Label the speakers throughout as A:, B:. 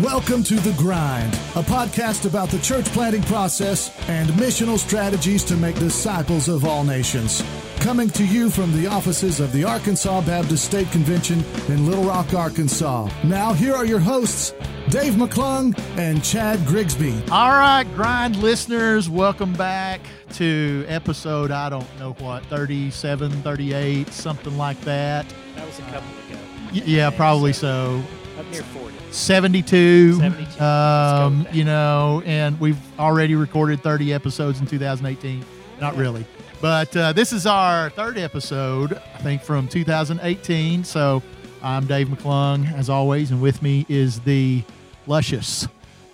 A: Welcome to The Grind, a podcast about the church planting process and missional strategies to make disciples of all nations. Coming to you from the offices of the Arkansas Baptist State Convention in Little Rock, Arkansas. Now, here are your hosts, Dave McClung and Chad Grigsby.
B: All right, Grind listeners, welcome back to episode, I don't know what, 37, 38, something like that.
C: That was a couple ago.
B: Y- yeah, probably so.
C: Up near 40.
B: 72,
C: 72.
B: Um, you know, and we've already recorded 30 episodes in 2018. Not really. But uh, this is our third episode, I think, from 2018. So I'm Dave McClung, as always, and with me is the luscious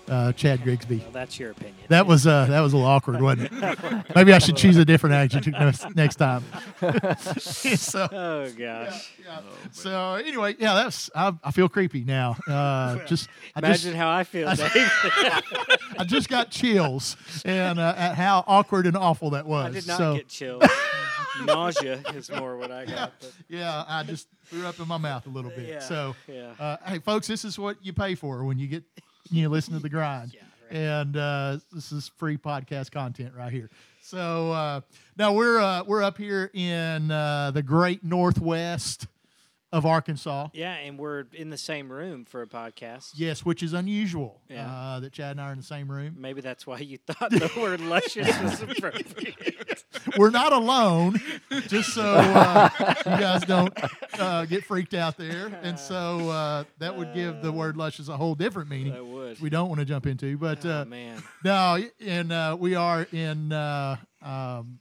B: uh, Chad Grigsby.
C: Well, that's your opinion.
B: That was uh, that was a little awkward, wasn't it? Maybe I should choose a different adjective next, next time. so,
C: Oh gosh!
B: yeah. so anyway, yeah, that's I, I feel creepy now. Uh, just I
C: Imagine
B: just
C: how I feel,
B: I- I just got chills and uh, at how awkward and awful that was.
C: I did not
B: so
C: get chills. Nausea is more what I got. But
B: yeah, I just threw up in my mouth a little bit.
C: yeah,
B: So
C: yeah.
B: uh, hey, folks, this is what you pay for when you get you know, listen to the grind.
C: Yeah, right.
B: And uh, this is free podcast content right here. So uh, now we're uh, we're up here in uh, the great northwest of Arkansas.
C: yeah, and we're in the same room for a podcast.
B: Yes, which is unusual
C: Yeah.
B: uh, that Chad and I are in the same room.
C: Maybe that's why you thought the word luscious was appropriate.
B: We're not alone, just so uh, you guys don't uh, get freaked out there. And so uh, that would give the word luscious a whole different meaning.
C: I would.
B: we don't want to jump into. But
C: oh
B: uh,
C: man.
B: no, and uh, we are in uh, um,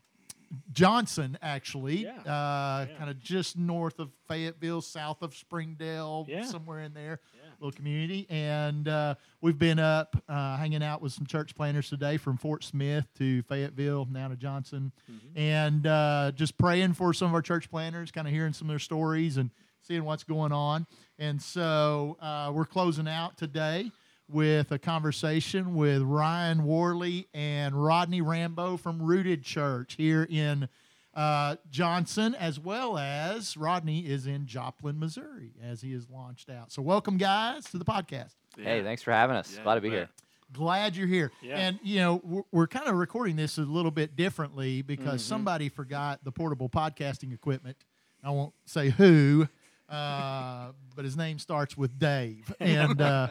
B: Johnson, actually,
C: Yeah.
B: uh,
C: Yeah.
B: kind of just north of Fayetteville, south of Springdale,
C: Yeah.
B: somewhere in there, little community. And uh, we've been up uh, hanging out with some church planters today from Fort Smith to Fayetteville, now to Johnson,
C: Mm-hmm.
B: and uh, just praying for some of our church planters, kind of hearing some of their stories and seeing what's going on. And so uh, we're closing out today with a conversation with Ryan Worley and Rodney Rambo from Rooted Church here in uh, Johnson, as well as Rodney is in Joplin, Missouri, as he is launched out. So, welcome, guys, to the podcast.
D: Hey, thanks for having us.
E: Yeah,
D: Glad to be
E: you bet.
D: here.
B: Glad you're here.
C: Yeah.
B: And, you know, we're, we're kind of recording this a little bit differently because
C: Mm-hmm.
B: somebody forgot the portable podcasting equipment. I won't say who, uh, but his name starts with Dave. And, uh,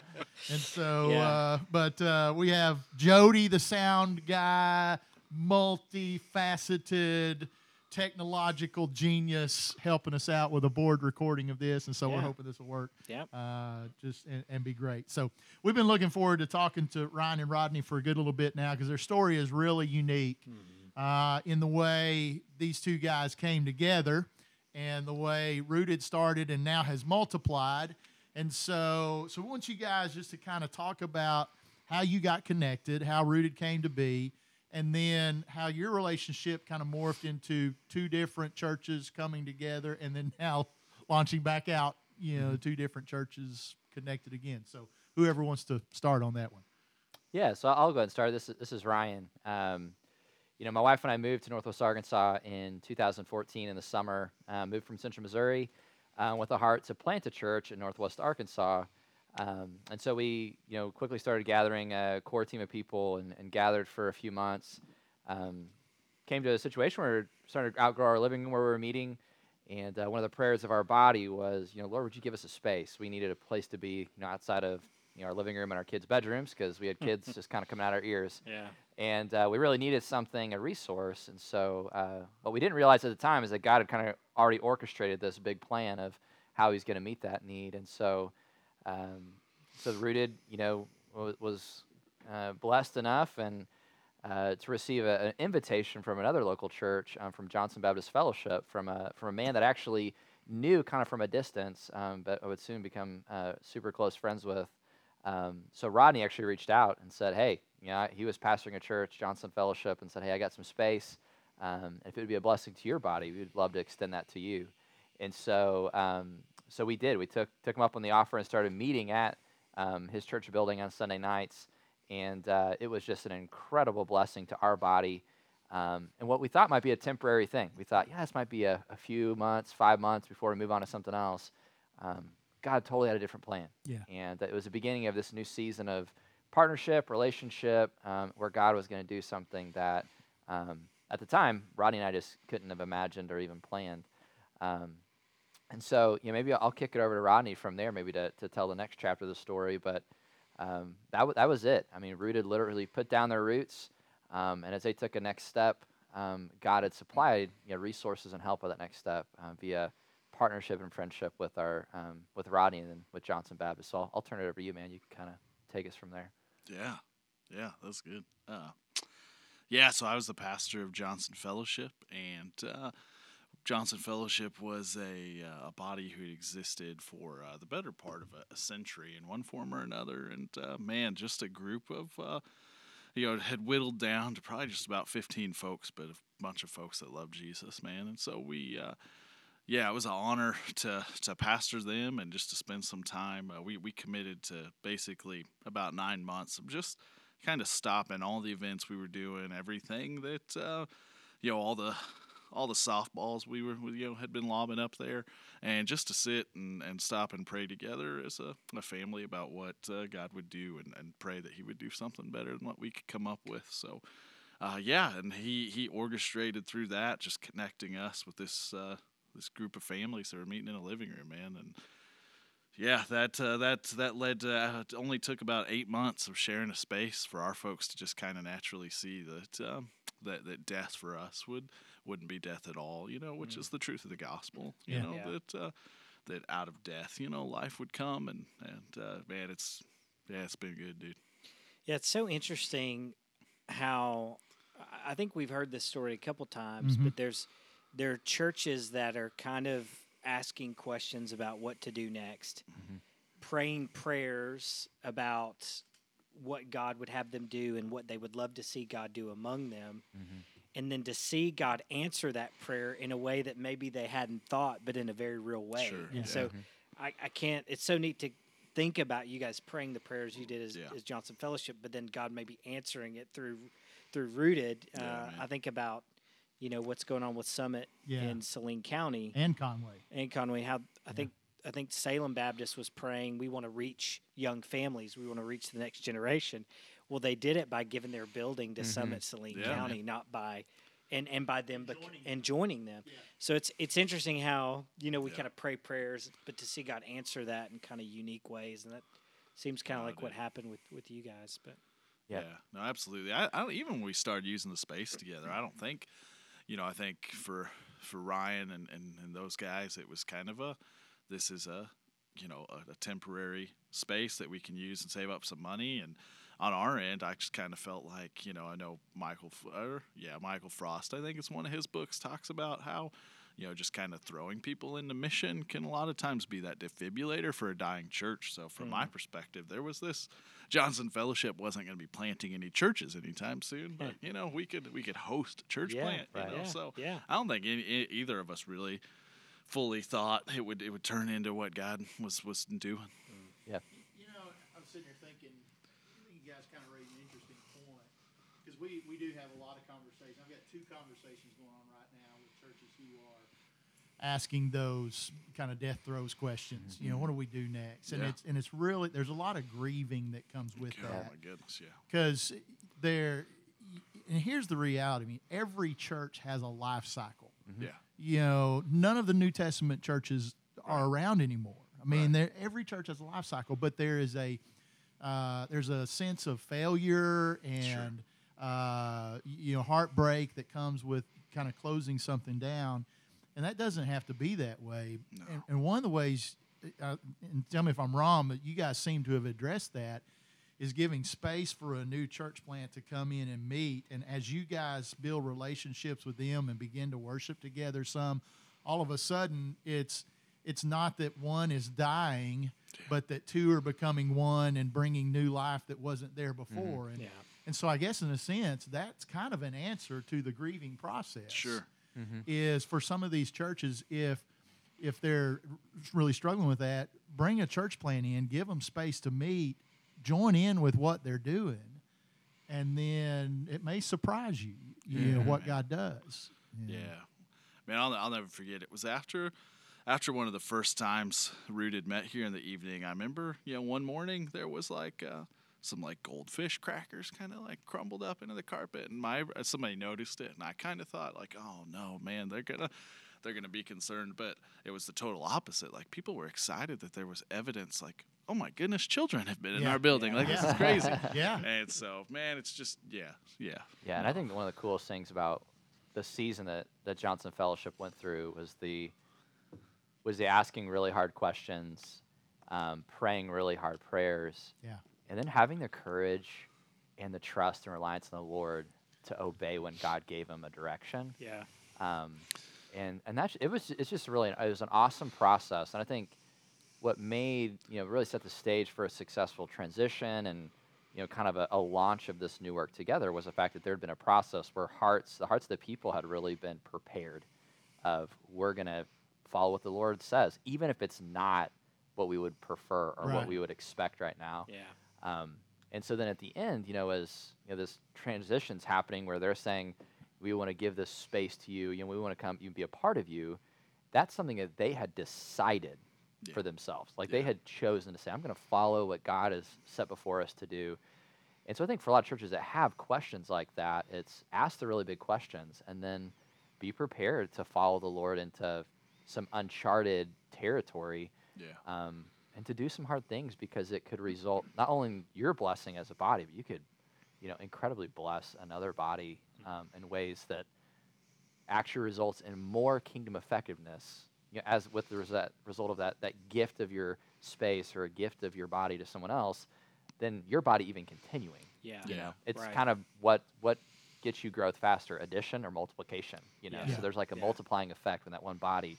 B: and so,
C: Yeah.
B: uh, but uh, we have Jody, the sound guy, multifaceted technological genius helping us out with a board recording of this and so we're hoping this will work
C: Yep.
B: uh, just and, and be great. So we've been looking forward to talking to Ryan and Rodney for a good little bit now because their story is really unique uh, in the way these two guys came together and the way Rooted started and now has multiplied. And so, so we want you guys just to kind of talk about how you got connected, how Rooted came to be, and then how your relationship kind of morphed into two different churches coming together, and then now launching back out, you know, two different churches connected again. So, whoever wants to start on that one.
D: Yeah, so I'll go ahead and start. This is, this is Ryan. Um, you know, my wife and I moved to Northwest Arkansas in 2014 in the summer. Uh, moved from Central Missouri uh, with a heart to plant a church in Northwest Arkansas. Um, and so we, you know, quickly started gathering a core team of people and, and gathered for a few months. Um, came to a situation where we starting to outgrow our living room where we were meeting. And uh, one of the prayers of our body was, you know, Lord, would you give us a space? We needed a place to be, you know, outside of you know, our living room and our kids' bedrooms because we had kids just kind of coming out our ears.
C: Yeah.
D: And uh, we really needed something, a resource. And so, uh, what we didn't realize at the time is that God had kind of already orchestrated this big plan of how He's going to meet that need. And so, um, so Rooted, you know, was, uh, blessed enough and uh, to receive a, an invitation from another local church, um, from Johnson Baptist Fellowship, from a from a man that actually knew kind of from a distance, um, but I would soon become uh, super close friends with. Um, so Rodney actually reached out and said, "Hey, you know, he was pastoring a church, Johnson Fellowship, and said, "Hey, I got some space. Um, if it would be a blessing to your body, we'd love to extend that to you." And so, um, so we did. We took took him up on the offer and started meeting at um, his church building on Sunday nights, and uh, it was just an incredible blessing to our body. Um, and what we thought might be a temporary thing, we thought, yeah, this might be a, a few months, five months before we move on to something else. Um, God totally had a different plan.
B: Yeah.
D: And it was the beginning of this new season of partnership, relationship, um, where God was going to do something that um, at the time, Rodney and I just couldn't have imagined or even planned. Um, and so, you know, maybe I'll kick it over to Rodney from there, maybe to, to tell the next chapter of the story. But um, that, w- that was it. I mean, Rooted literally put down their roots. Um, and as they took a next step, um, God had supplied you know, resources and help for that next step uh, via partnership and friendship with our with Rodney and with Johnson Baptist. So I'll, I'll turn it over to you, man. You can kind of take us from there.
E: Yeah, yeah, that's good. Uh, yeah, so I was the pastor of Johnson Fellowship, and uh, Johnson Fellowship was a, uh, a body who existed for uh, the better part of a, a, century in one form or another. And uh, man, just a group of, uh, you know, had whittled down to probably just about 15 folks, but a bunch of folks that love Jesus, man. And so we, uh, yeah, it was an honor to to pastor them and just to spend some time. Uh, we we committed to basically about nine months of just kind of stopping all the events we were doing, everything that uh, you know, all the all the softballs we were you know had been lobbing up there, and just to sit and, and stop and pray together as a, a family about what uh, God would do and, and pray that He would do something better than what we could come up with. So. Uh, yeah, and he, he orchestrated through that, just connecting us with this uh, this group of families that were meeting in a living room, man, and yeah, that uh, that that led to uh, it only took about eight months of sharing a space for our folks to just kind of naturally see that um, that that death for us would wouldn't be death at all, you know, which mm. is the truth of the gospel, you yeah. know yeah. that uh, that out of death, you know, life would come, and and uh, man, it's yeah, it's been good, dude.
C: Yeah, it's so interesting how I think we've heard this story a couple times, mm-hmm. but there's there are churches that are kind of asking questions about what to do next, mm-hmm. praying prayers about what God would have them do and what they would love to see God do among them. Mm-hmm. And then to see God answer that prayer in a way that maybe they hadn't thought, but in a very real way. Sure. And yeah. so mm-hmm. I, I can't, it's so neat to think about you guys praying the prayers you did as, yeah. as Johnson Fellowship, but then God maybe answering it through through Rooted. Yeah, uh, I think about you know what's going on with Summit yeah. in Saline County
B: and Conway
C: and Conway. How I yeah. think I think Salem Baptist was praying. We want to reach young families. We want to reach the next generation. Well, they did it by giving their building to mm-hmm. Summit Saline yeah, County, man. not by and and by them but and joining them. Yeah. So it's it's interesting how you know we yeah. kind of pray prayers, but to see God answer that in kind of unique ways, and that seems kind of like what happened with with you guys. But
E: yeah, no, absolutely. I, I even when we started using the space together, I don't think you know, I think for for Ryan and, and, and those guys, it was kind of a this is a you know a, a, temporary space that we can use and save up some money. And on our end, I just kind of felt like you know I know Michael, or, yeah, Michael Frost. I think it's one of his books talks about how you know, just kind of throwing people into mission can a lot of times be that defibrillator for a dying church. So, from mm. my perspective, there was this Johnson Fellowship wasn't going to be planting any churches anytime soon, but you know, we could we could host church
C: yeah,
E: plant.
C: Right.
E: You know?
C: yeah,
E: so
C: yeah.
E: I don't think any, either of us really fully thought it would it would turn into what God was was doing.
D: Mm. Yeah.
B: You know, I'm sitting here thinking, you guys kind of raised an interesting point because we we do have a lot of conversations. I've got two conversations going on right now with churches who are asking those kind of death throes questions. Mm-hmm. You know, what do we do next? And yeah. it's and it's really there's a lot of grieving that comes with
E: oh
B: that.
E: Oh my goodness, yeah.
B: Because there, and here's the reality. I mean, every church has a life cycle.
E: Mm-hmm. Yeah.
B: You know, none of the New Testament churches are around anymore. I mean, right. every church has a life cycle, but there is a uh, there's a sense of failure and sure. uh, you know heartbreak that comes with kind of closing something down and that doesn't have to be that way.
E: No.
B: And, and, one of the ways, uh, and tell me if I'm wrong, but you guys seem to have addressed that, is giving space for a new church plant to come in and meet. And as you guys build relationships with them and begin to worship together, some, all of a sudden it's it's not that one is dying, but that two are becoming one and bringing new life that wasn't there mm-hmm. before.
C: Mm-hmm.
B: And
C: yeah.
B: and so I guess in a sense that's kind of an answer to the grieving process.
E: Sure
B: mm-hmm. is for some of these churches if if they're really struggling with that, bring a church plan in, give them space to meet, join in with what they're doing, and then it may surprise you. you know, what God does. know.
E: Yeah, man, I'll, I'll never forget. It was after after one of the first times Rooted met here in the evening. I remember, you know, one morning there was like uh, some like goldfish crackers kind of like crumbled up into the carpet, and my somebody noticed it, and I kind of thought like, oh no, man, they're gonna they're gonna be concerned, but it was the total opposite. Like people were excited that there was evidence, like. Oh my goodness! Children have been in our building. Like this
B: Yeah.
E: is crazy.
B: Yeah.
E: And so, man, it's just yeah, yeah.
D: Yeah, and I think one of the coolest things about the season that, that Johnson Fellowship went through was the was the asking really hard questions, um, praying really hard prayers,
B: Yeah.
D: And then having the courage and the trust and reliance on the Lord to obey when God gave him a direction.
C: Yeah.
D: Um, and and that's it was it's just really it was an awesome process, and I think what made you know really set the stage for a successful transition and you know kind of a, a launch of this new work together was the fact that there had been a process where hearts the hearts of the people had really been prepared of we're gonna follow what the Lord says, even if it's not what we would prefer or
B: Right.
D: what we would expect right now.
C: Yeah.
D: Um, and so then at the end, you know, as you know, this transition's happening where they're saying, we want to give this space to you, you know, we want to come you be a part of you. That's something that they had decided for themselves. Like they had chosen to say, I'm going to follow what God has set before us to do. And so I think for a lot of churches that have questions like that, it's ask the really big questions and then be prepared to follow the Lord into some uncharted territory
E: Yeah.
D: um, and to do some hard things because it could result not only in your blessing as a body, but you could, you know, incredibly bless another body um, in ways that actually results in more kingdom effectiveness. You know, as with the result, result of that, that gift of your space or a gift of your body to someone else, then your body even continuing.
C: Yeah.
D: You
E: Yeah.
D: know, it's
C: Right.
D: kind of what what gets you growth faster, addition or multiplication. You know,
C: Yeah.
D: so there's like a
C: Yeah.
D: multiplying effect when that one body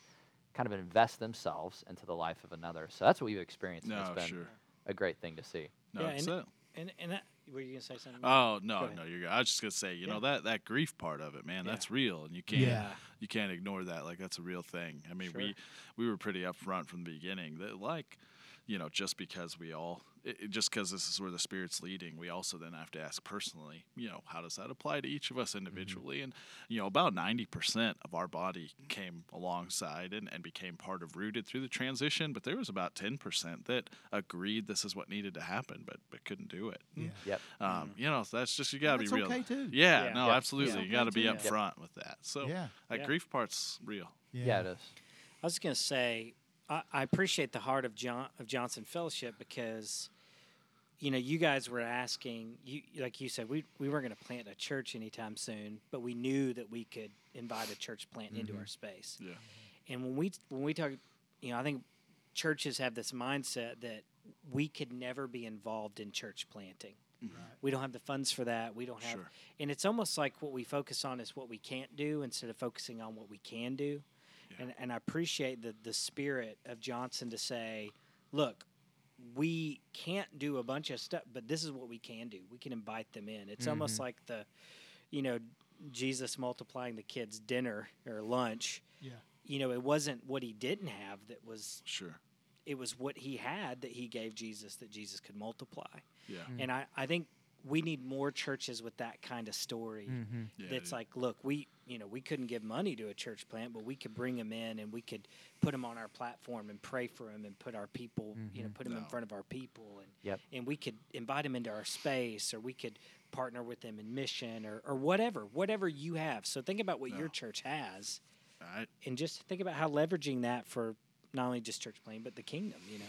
D: kind of invest themselves into the life of another. So that's what we've experienced. and
E: No,
D: it's been
E: sure.
D: a great thing to see.
E: No,
C: Yeah, and-
E: that.
C: And and that, were you gonna say something?
E: Oh no,
C: ahead.
E: no, you're good. I was just gonna say, you know that that grief part of it, man,
C: Yeah.
E: that's real, and you can't
B: Yeah.
E: you can't ignore that. Like that's a real thing. I mean,
C: Sure.
E: we we were pretty upfront from the beginning that like, you know, just because we all it, it- just because this is where the spirit's leading, we also then have to ask personally, you know, how does that apply to each of us mm-hmm. individually? And you know, about ninety percent of our body came alongside and, and became part of rooted through the transition, but there was about ten percent that agreed this is what needed to happen, but but couldn't do it. Hmm.
B: Yeah.
D: Yep.
E: Um, mm-hmm. you know, so that's just you got to be real.
B: okay, too.
E: Yeah,
C: Yeah.
E: no,
D: Yep.
E: absolutely.
B: Yeah.
E: You got to be
B: Okay, too.
E: upfront with that. So
B: Yeah.
E: that
C: Yeah.
E: grief part's real.
D: Yeah, it is.
C: I was gonna say I, I appreciate the heart of John of Johnson Fellowship because you know you guys were asking you like you said we we weren't going to plant a church anytime soon, but we knew that we could invite a church plant into mm-hmm. our space.
E: Yeah.
C: And when we when we talk, you know, I think churches have this mindset that we could never be involved in church planting. Mm-hmm. Right. We don't have the funds for that. We don't have,
E: Sure.
C: and it's almost like what we focus on is what we can't do instead of focusing on what we can do.
E: Yeah.
C: And and I appreciate the the spirit of Johnson to say, look, we can't do a bunch of stuff, but this is what we can do. We can invite them in. It's almost mm-hmm. like the, you know, Jesus multiplying the kids' dinner or lunch
B: Yeah.
C: you know, it wasn't what he didn't have that was
E: Sure.
C: it was what he had that he gave Jesus that Jesus could multiply.
E: Yeah. Mm.
C: And I, I think we need more churches with that kind of story. Mm-hmm.
E: Yeah,
C: That's
E: dude.
C: like, look, we you know we couldn't give money to a church plant, but we could bring them in and we could put them on our platform and pray for them and put our people, you know, mm-hmm. put them in front of our people and
D: Yep.
C: and we could invite them into our space or we could partner with them in mission or, or whatever, whatever you have. So think about what your church has
E: I,
C: and just think about how leveraging that for not only just church planting but the kingdom. You know,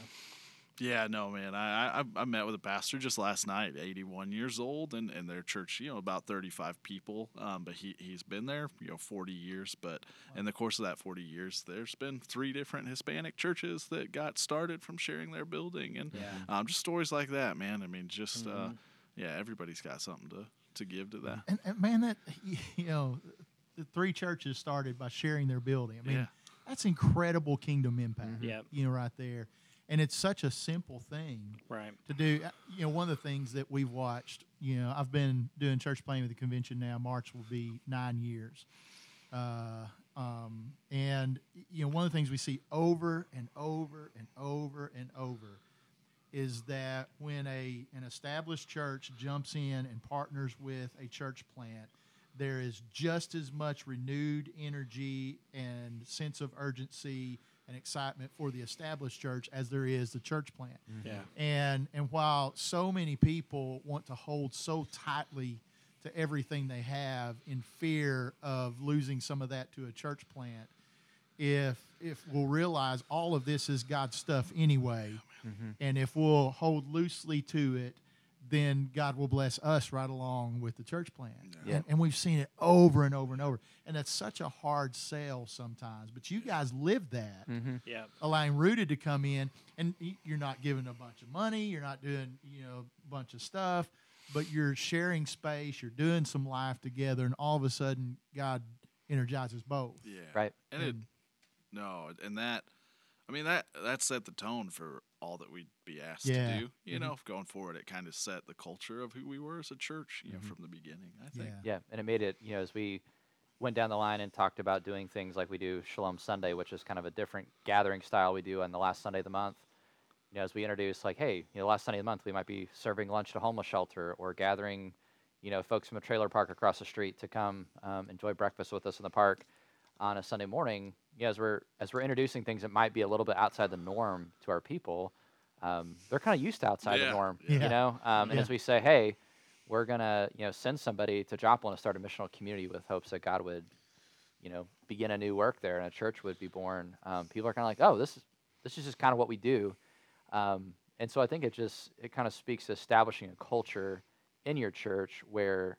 E: yeah, no, man. I, I I met with a pastor just last night, 81 years old, and, and their church, you know, about 35 people. Um, but he he's been there, you know, 40 years. But in the course of that 40 years, there's been three different Hispanic churches that got started from sharing their building, and
C: Yeah.
E: um, just stories like that, man. I mean, just uh, yeah, everybody's got something to to give to that.
B: And, and man, that you know, the three churches started by sharing their building. I mean,
E: Yeah.
B: that's incredible kingdom impact.
C: Yep.
B: You know, right there, and it's such a simple thing
C: right?
B: to do. Uh, You know, one of the things that we've watched. You know, I've been doing church planting with the convention now. March will be nine years. Uh, um, and you know, one of the things we see over and over and over and over is that when a an established church jumps in and partners with a church plant, there is just as much renewed energy and sense of urgency and excitement for the established church as there is the church plant. Mm-hmm.
C: Yeah.
B: And and while so many people want to hold so tightly to everything they have in fear of losing some of that to a church plant, if if we'll realize all of this is God's stuff anyway, mm-hmm. and if we'll hold loosely to it, then God will bless us right along with the church plan.
D: Yeah.
B: And, and we've seen it over and over and over. And that's such a hard sell sometimes. But you guys live that mm-hmm.
C: Yeah.
B: allowing Rooted to come in, and you're not giving a bunch of money, you're not doing you know a bunch of stuff, but you're sharing space, you're doing some life together, and all of a sudden God energizes both.
E: Yeah.
D: Right.
E: And it,
B: And-
E: no, and that, I mean that that set the tone for all that we'd be asked
B: Yeah.
E: to do. You
B: Mhm.
E: know, going forward, it kind of set the culture of who we were as a church. You know,
B: Mhm.
E: from the beginning. I think.
B: Yeah.
D: Yeah, and it made it, you know, as we went down the line and talked about doing things like we do Shalom Sunday, which is kind of a different gathering style we do on the last Sunday of the month. You know, as we introduced, like, hey, you know, last Sunday of the month we might be serving lunch at a homeless shelter or gathering, you know, folks from a trailer park across the street to come um, enjoy breakfast with us in the park on a Sunday morning. You know, as we're as we're introducing things that might be a little bit outside the norm to our people, um, they're kind of used to outside
E: Yeah,
D: the norm.
B: yeah.
D: You know, um, and
B: Yeah.
D: as we say, hey, we're gonna you know send somebody to Joplin to start a missional community with hopes that God would you know begin a new work there and a church would be born. Um, people are kind of like, oh, this is this is just kind of what we do, um, and so I think it just it kind of speaks to establishing a culture in your church where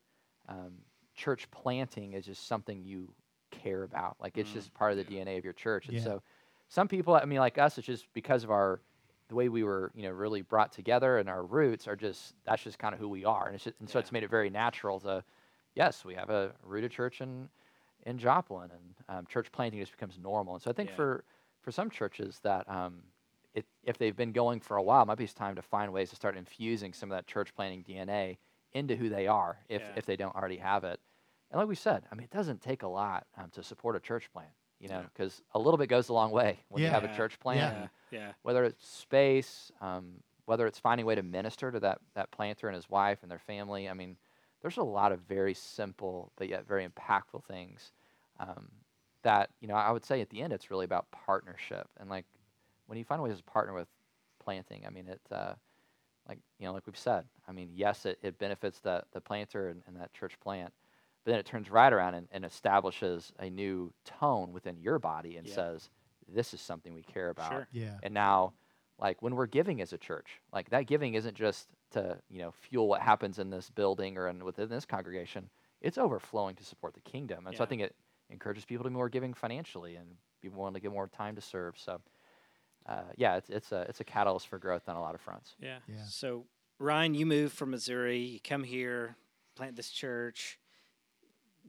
D: um, church planting is just something you care about. Like it's
E: Mm,
D: just part of the
E: yeah.
D: DNA of your church. And
B: Yeah.
D: so some people, I mean, like us, it's just because of our the way we were, you know, really brought together and our roots are just that's just kind of who we are. And it's just, and so it's made it very natural to, yes, we have a rooted church in in Joplin, and um, church planting just becomes normal. And so I think
C: Yeah.
D: for for some churches that um, it, if they've been going for a while, it might be it's time to find ways to start infusing some of that church planting DNA into who they are, if
C: Yeah.
D: if they don't already have it. And like we said, I mean, it doesn't take a lot um, to support a church plant, you know,
E: Yeah.
D: because a little bit goes a long way when you have a church plant.
B: Yeah.
C: Yeah.
D: Whether it's space, um, whether it's finding a way to minister to that that planter and his wife and their family. I mean, there's a lot of very simple but yet very impactful things um, that you know. I would say at the end, it's really about partnership and like when you find ways to partner with planting. I mean, it. Uh, like you know, like we've said, I mean, yes, it, it benefits the the planter and, and that church plant, but then it turns right around and, and establishes a new tone within your body and
C: Yeah.
D: says, "This is something we care about."
C: Sure.
B: Yeah.
D: And now, like when we're giving as a church, like that giving isn't just to you know fuel what happens in this building or in, within this congregation. It's overflowing to support the kingdom, and so I think it encourages people to be more giving financially and be willing to give more time to serve. So, uh, yeah, it's it's a it's a catalyst for growth on a lot of fronts.
C: Yeah.
B: Yeah.
C: So Ryan, you moved from Missouri. You come here, plant this church.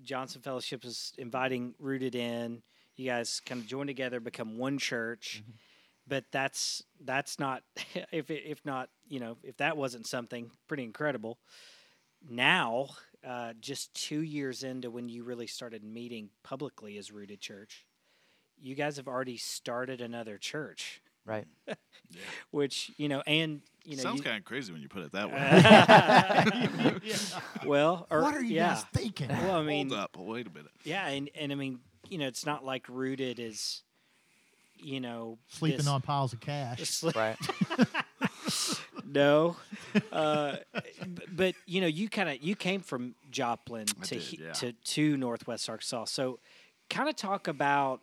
C: Johnson Fellowship is inviting Rooted in. You guys kind of join together, become one church. But that's that's not if if not you know if that wasn't something pretty incredible. Now, uh, just two years into when you really started meeting publicly as Rooted Church, you guys have already started another church,
D: Right.
C: which you know, and you know,
E: Sounds kind of crazy when you put it that way.
C: well, or,
B: what are you
C: yeah.
B: guys thinking?
C: Well, I mean,
E: Hold up. Wait a minute.
C: yeah, and, and I mean, you know, it's not like rooted is, you know,
B: Sleeping
C: this-
B: on piles of cash.
C: this
D: Right.
C: no, uh, but you know, you kind of you came from Joplin
E: I
C: to
E: did,
C: he-
E: yeah.
C: to to Northwest Arkansas, so kind of talk about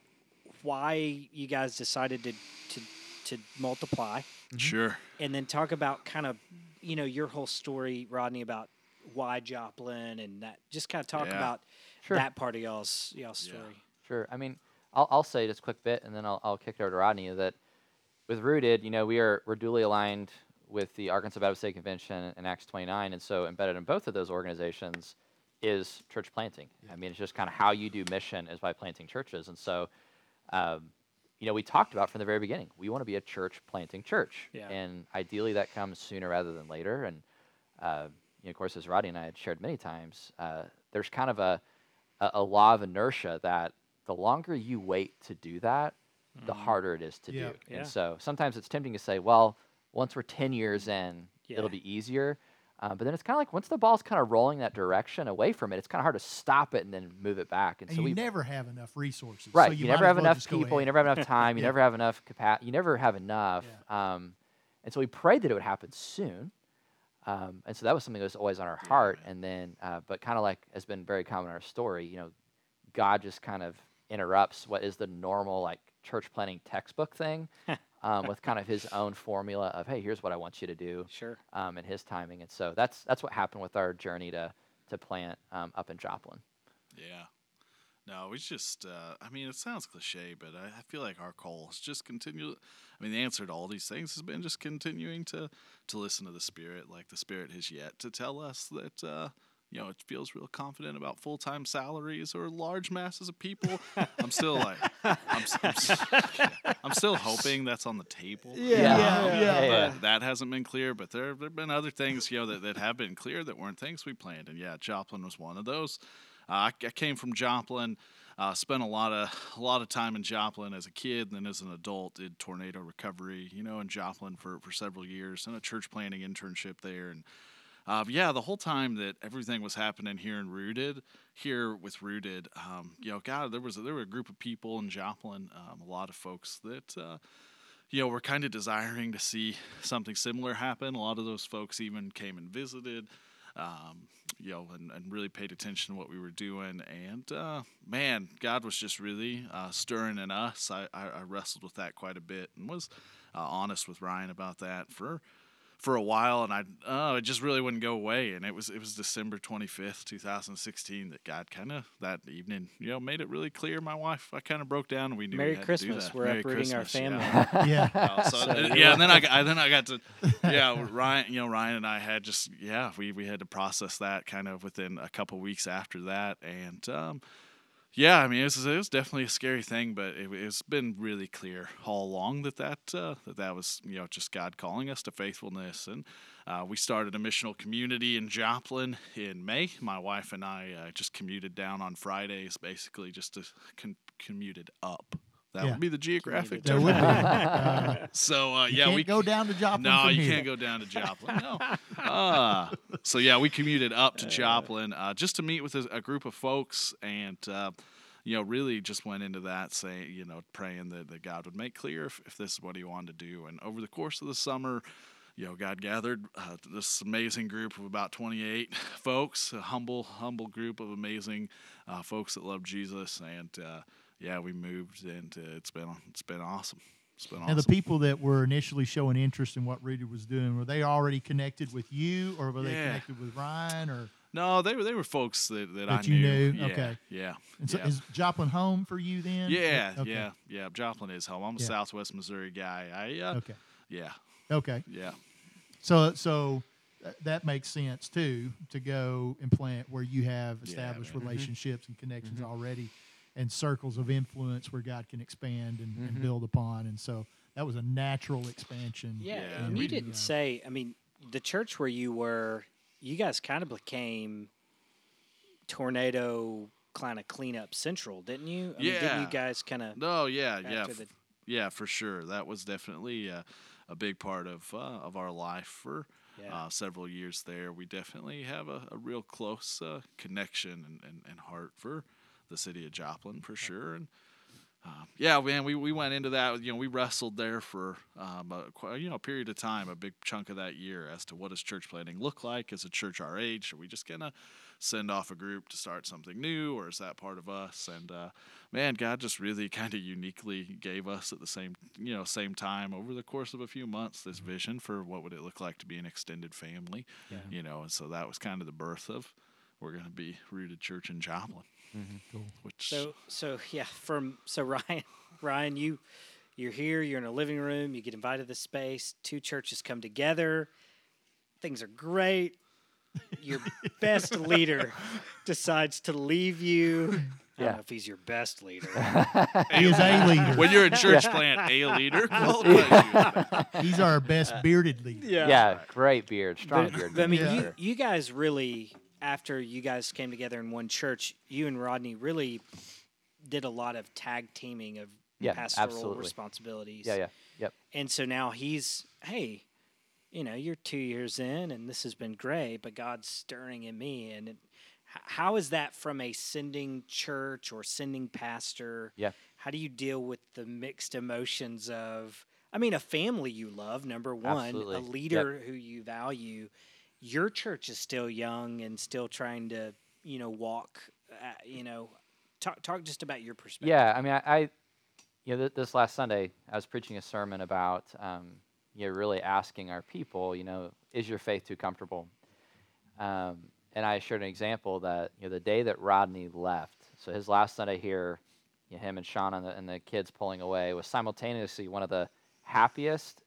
C: why you guys decided to to to multiply,
E: Sure.
C: and then talk about kind of you know your whole story, Rodney, about why Joplin and that. Just kind of talk
E: Yeah.
C: about
D: Sure.
C: that part of y'all's y'all's
E: Yeah.
C: story.
D: Sure. I mean, I'll, I'll say just a quick bit, and then I'll, I'll kick it over to Rodney. That with Rooted, you know, we are we're duly aligned with the Arkansas Baptist State Convention and Acts 29, and so embedded in both of those organizations is church planting. I mean, it's just kind of how you do mission is by planting churches, and so. Um, you know, we talked about from the very beginning. We want to be a church planting church,
C: Yeah.
D: and ideally that comes sooner rather than later. And uh, you know, of course, as Rodney and I had shared many times, uh, there's kind of a, a a law of inertia that the longer you wait to do that, the harder it is to
B: Yeah.
D: do.
C: Yeah.
D: And so sometimes it's tempting to say, well, once we're 10 years in,
C: Yeah.
D: it'll be easier. Uh, but then it's kind of like once the ball's kind of rolling that direction away from it, it's kind of hard to stop it and then move it back. And,
B: And
D: so
B: you
D: we
B: never have enough resources.
D: right,
B: So
D: you,
B: you,
D: never have
B: well
D: enough people, you never have enough time, you
B: Yeah.
D: never have enough capacity, you never have enough. Um, and so we prayed that it would happen soon. Um, and so that was something that was always on our heart. And then, uh, but kind of like has been very common in our story, you know, God just kind of interrupts what is the normal like church planting textbook thing um, with kind of his own formula of, hey, here's what I want you to do
C: Sure.
D: um, and his timing. And so that's that's what happened with our journey to to plant um, up in Joplin.
E: Yeah. No, we just, uh, I mean, it sounds cliche, but I, I feel like our call is just continue. I mean, the answer to all these things has been just continuing to, to listen to the Spirit. Like the Spirit has yet to tell us that, uh, you know, it feels real confident about full time salaries or large masses of people. I'm still like, I'm, s- I'm, s- I'm still hoping that's on the table.
B: Yeah,
D: Yeah.
B: yeah,
D: Yeah, yeah.
E: But that hasn't been clear. But there there have been other things, you know, that, that have been clear that weren't things we planned. And yeah, Joplin was one of those. Uh, I, I came from Joplin. Uh, spent a lot of a lot of time in Joplin as a kid, and then as an adult, did tornado recovery, you know, in Joplin for, for several years, and a church planting internship there. And uh, yeah, the whole time that everything was happening here in Rooted, here with Rooted, um, you know, God, there was a, there were a group of people in Joplin, um, a lot of folks that. Uh, you know, we're kind of desiring to see something similar happen. A lot of those folks even came and visited, um, you know, and, and really paid attention to what we were doing. And uh, man, God was just really uh, stirring in us. I, I, wrestled with that quite a bit and was uh, honest with Ryan about that for for a while, and I uh, it just really wouldn't go away. And it was it was December twenty fifth, two thousand sixteen, that God kind of that evening, you know, made it really clear. My wife, I kind of broke down, and we knew
C: Merry
E: we had
C: Christmas.
E: To do that.
C: We're
E: Merry
C: uprooting our family.
E: yeah.
B: Yeah.
E: So,
C: So
E: yeah, and then I, got, I then I got to yeah Ryan you know Ryan and I had just yeah we, we had to process that kind of within a couple weeks after that and um, yeah I mean it was, it was definitely a scary thing but it, it's been really clear all along that that uh, that that was you know just God calling us to faithfulness. And uh, we started a missional community in Joplin in May. My wife and I uh, just commuted down on Fridays basically just to con- commuted up that
B: Yeah.
E: would be the geographic term.
B: would be. Uh,
E: So uh,
B: you
E: yeah,
B: can't
E: we
B: go down to Joplin.
E: No,
B: from
E: you
B: here.
E: can't go down to Joplin. No. Uh, so yeah, we commuted up to Joplin uh, just to meet with a, a group of folks, and uh, you know, really just went into that saying, you know, praying that, that God would make clear if, if this is what He wanted to do. And over the course of the summer. You know, God gathered uh, this amazing group of about 28 folks, a humble, humble group of amazing uh, folks that love Jesus, and uh, yeah, we moved, and uh, it's been it's been awesome. It's been
B: Now,
E: awesome.
B: the people that were initially showing interest in what Rooted was doing, were they already connected with you, or were they connected with Ryan, or
E: No, they were they were folks that, that, I
B: you
E: knew.
B: knew?
E: Yeah,
B: Okay.
E: Yeah.
B: and so
E: yeah.
B: is Joplin home for you then?
E: yeah,
B: Okay.
E: yeah, yeah. Joplin is home. I'm a
B: Yeah.
E: Southwest Missouri guy. I uh,
B: Okay.
E: yeah,
B: Okay.
E: yeah,
B: So so that makes sense too to go and plant where you have
E: Yeah,
B: established
E: man.
B: relationships and connections already, and circles of influence where God can expand and, and
D: Mhm.
B: build upon. And so that was a natural expansion.
C: Yeah,
E: Yeah,
C: and you didn't
B: uh,
C: say. I mean, the church where you were, you guys kind of became tornado kind of cleanup central, didn't you? I mean, didn't
E: Yeah.
C: you guys kind of
E: no, yeah, yeah, f-
C: the
E: yeah, for sure. That was definitely uh, a big part of uh, of our life for
C: yeah.
E: uh, several years there. We definitely have a, a real close uh, connection and, and, and heart for the city of Joplin for sure. And uh, yeah, man, we, we went into that. You know, we wrestled there for um, a, you know a period of time, a big chunk of that year, as to what does church planting look like as a church our age? Are we just gonna send off a group to start something new, or is that part of us? And uh, man, God just really kind of uniquely gave us at the same you know same time over the course of a few months this vision for what would it look like to be an extended family.
C: Yeah.
E: You know, and so that was kind of the birth of we're going to be rooted church in Joplin. Mm-hmm.
B: Cool.
E: Which
C: So so yeah, from so Ryan Ryan, you you're here, you're in a living room, you get invited to this space, two churches come together, things are great. Your best leader decides to leave you. I don't
D: Yeah.
C: know if he's your best leader.
B: He is a leader.
E: when you're in church plant, a leader qualifies you.
B: He's our best bearded leader.
D: Yeah, great beard, strong
C: But-
D: beard.
C: but I mean,
B: Yeah.
C: you you guys really after you guys came together in one church, you and Rodney really did a lot of tag teaming of
D: Yeah,
C: pastoral
D: absolutely.
C: responsibilities.
D: yeah, yeah, yep.
C: And so now he's, hey, you know, you're two years in and this has been great, but God's stirring in me. And it, how is that from a sending church or sending pastor?
D: Yeah.
C: How do you deal with the mixed emotions of, I mean, a family you love, number one,
D: Absolutely.
C: a
D: Yep.
C: leader who you value. Your church is still young and still trying to, you know, walk, uh, you know, talk, talk just about your perspective.
D: Yeah, I mean, I, I you know, th- this last Sunday, I was preaching a sermon about, um, you know, really asking our people, you know, is your faith too comfortable? Um, and I shared an example that, you know, the day that Rodney left, so his last Sunday here, you know, him and Sean and the, and the kids pulling away was simultaneously one of the happiest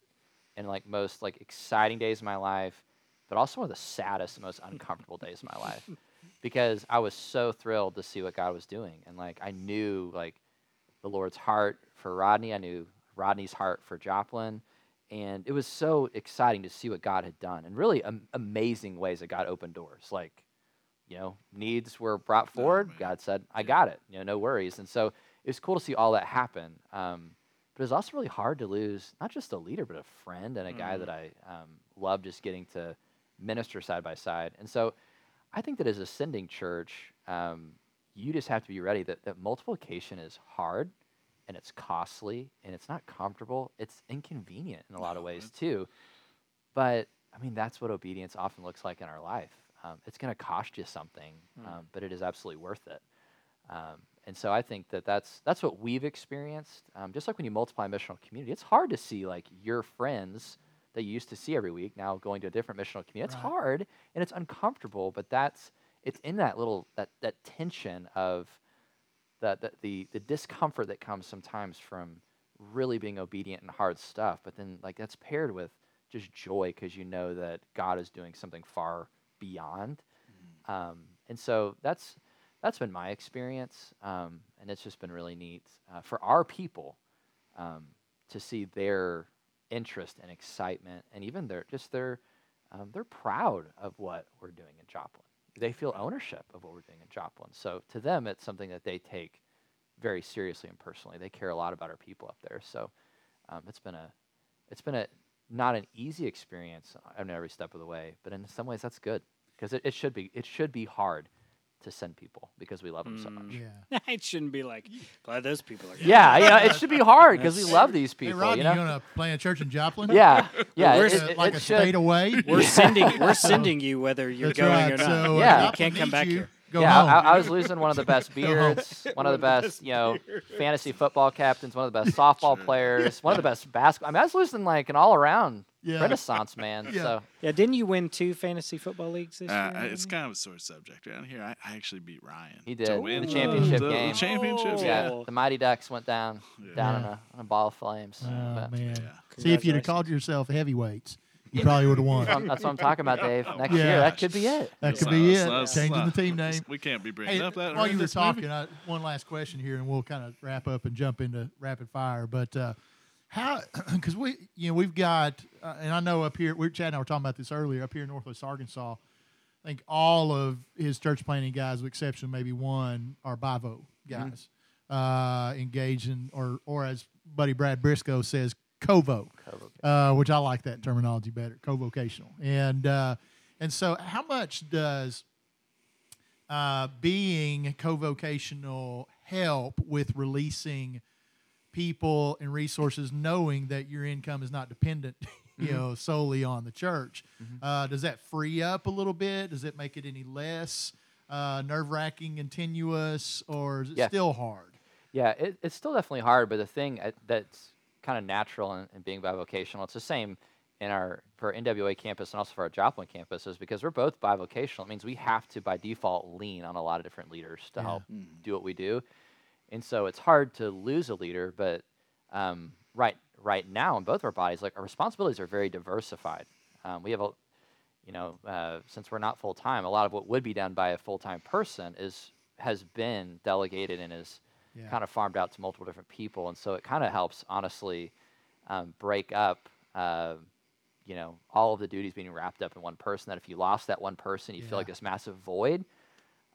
D: and like most like exciting days of my life, but also one of the saddest and most uncomfortable days of my life because I was so thrilled to see what God was doing. And like I knew like the Lord's heart for Rodney. I knew Rodney's heart for Joplin. And it was so exciting to see what God had done and really am- amazing ways that God opened doors. Like, you know, needs were brought forward.
E: man.
D: God said, I got it. You know, no worries. And so it was cool to see all that happen. Um, but it was also really hard to lose not just a leader, but a friend and a guy that I um, love just getting to minister side by side. And so I think that as a sending church, um, you just have to be ready that, that multiplication is hard and it's costly and it's not comfortable. It's inconvenient in a lot of ways too. But I mean, that's what obedience often looks like in our life. Um, it's going to cost you something, um, but it is absolutely worth it. Um, and so I think that that's that's what we've experienced. Um, just like when you multiply a missional community, it's hard to see like your friends that you used to see every week now going to a different missional community. It's
B: Right.
D: hard and it's uncomfortable, but that's it's in that little that that tension of the the the, the discomfort that comes sometimes from really being obedient in hard stuff. But then like that's paired with just joy because you know that God is doing something far beyond. Um, and so that's that's been my experience, um, and it's just been really neat uh, for our people um, to see their interest and excitement, and even they're just their um, they're proud of what we're doing in Joplin. They feel ownership of what we're doing in Joplin. So to them, it's something that they take very seriously and personally. They care a lot about our people up there. So um, it's been a it's been a not an easy experience on every step of the way, but in some ways that's good because it, it should be it should be hard to send people because we love them so much.
B: Yeah.
C: it shouldn't be like, glad those people are gone.
D: Yeah, you know, it should be hard because we love these
B: Hey,
D: people.
B: Rodney,
D: you
B: you
D: know?
B: gonna play a church in Joplin?
D: yeah, yeah.
C: We're
D: it-
B: Uh,
D: it-
B: like
D: it
B: a
D: should-
B: state away.
C: We're sending we're sending you whether you're
B: That's
C: going
B: right.
C: or not.
B: So, uh,
D: Yeah.
C: you can't come back
B: you.
C: here.
B: Go
D: yeah,
B: home.
D: I, I was losing one of the best beards, one of the best, you know, fantasy football captains, one of the best softball players, one of the best basketball. I mean, I was losing like an all-around
B: Yeah.
D: renaissance man.
B: Yeah.
D: So
C: Yeah, didn't you win two fantasy football leagues this
E: Uh,
C: year?
E: It's kind of a sore subject around here. I, I actually beat Ryan.
D: He
E: to
D: did.
E: win
D: The championship
E: the,
D: game.
E: The championship,
C: Oh.
D: yeah,
E: yeah.
D: the Mighty Ducks went down, down in, a, in a ball of flames.
B: Oh,
D: But
B: man.
E: Yeah.
B: See, if you'd have called yourself heavyweights, you probably would have won.
D: that's, what I'm, that's what I'm talking about, Dave. Next
B: Yeah.
D: year, that could be it.
B: That could be it. Changing the team name.
E: We can't be bringing
B: Hey,
E: up that.
B: while you were talking, I, one last question here, and we'll kind of wrap up and jump into rapid fire. But uh, how? Because we, you know, we've got, uh, and I know up here, we Chad and I were talking about this earlier. Up here in Northwest Arkansas, I think all of his church planting guys, with exception of maybe one, are Bivo guys, uh, engaged in, or or as Buddy Brad Brisco says, Covo uh, which I like that terminology better, co-vocational. And uh, and so, how much does uh, being co-vocational help with releasing people and resources, knowing that your income is not dependent, you know, solely on the church? Uh, does that free up a little bit? Does it make it any less uh, nerve-wracking and tenuous, or is it
D: Yeah.
B: still hard?
D: Yeah, it, it's still definitely hard, but the thing uh, that's kind of natural in, in being bivocational, it's the same in our for NWA campus and also for our Joplin campus, is because we're both bivocational. It means we have to by default lean on a lot of different leaders to
B: Yeah.
D: help do what we do, and so it's hard to lose a leader. But um, right right now in both our bodies, like our responsibilities are very diversified. Um, we have a you know, uh, since we're not full time, a lot of what would be done by a full time person is has been delegated and is
B: Yeah.
D: kind of farmed out to multiple different people, and so it kind of helps honestly um, break up, uh, you know, all of the duties being wrapped up in one person. That if you lost that one person, you feel like this massive void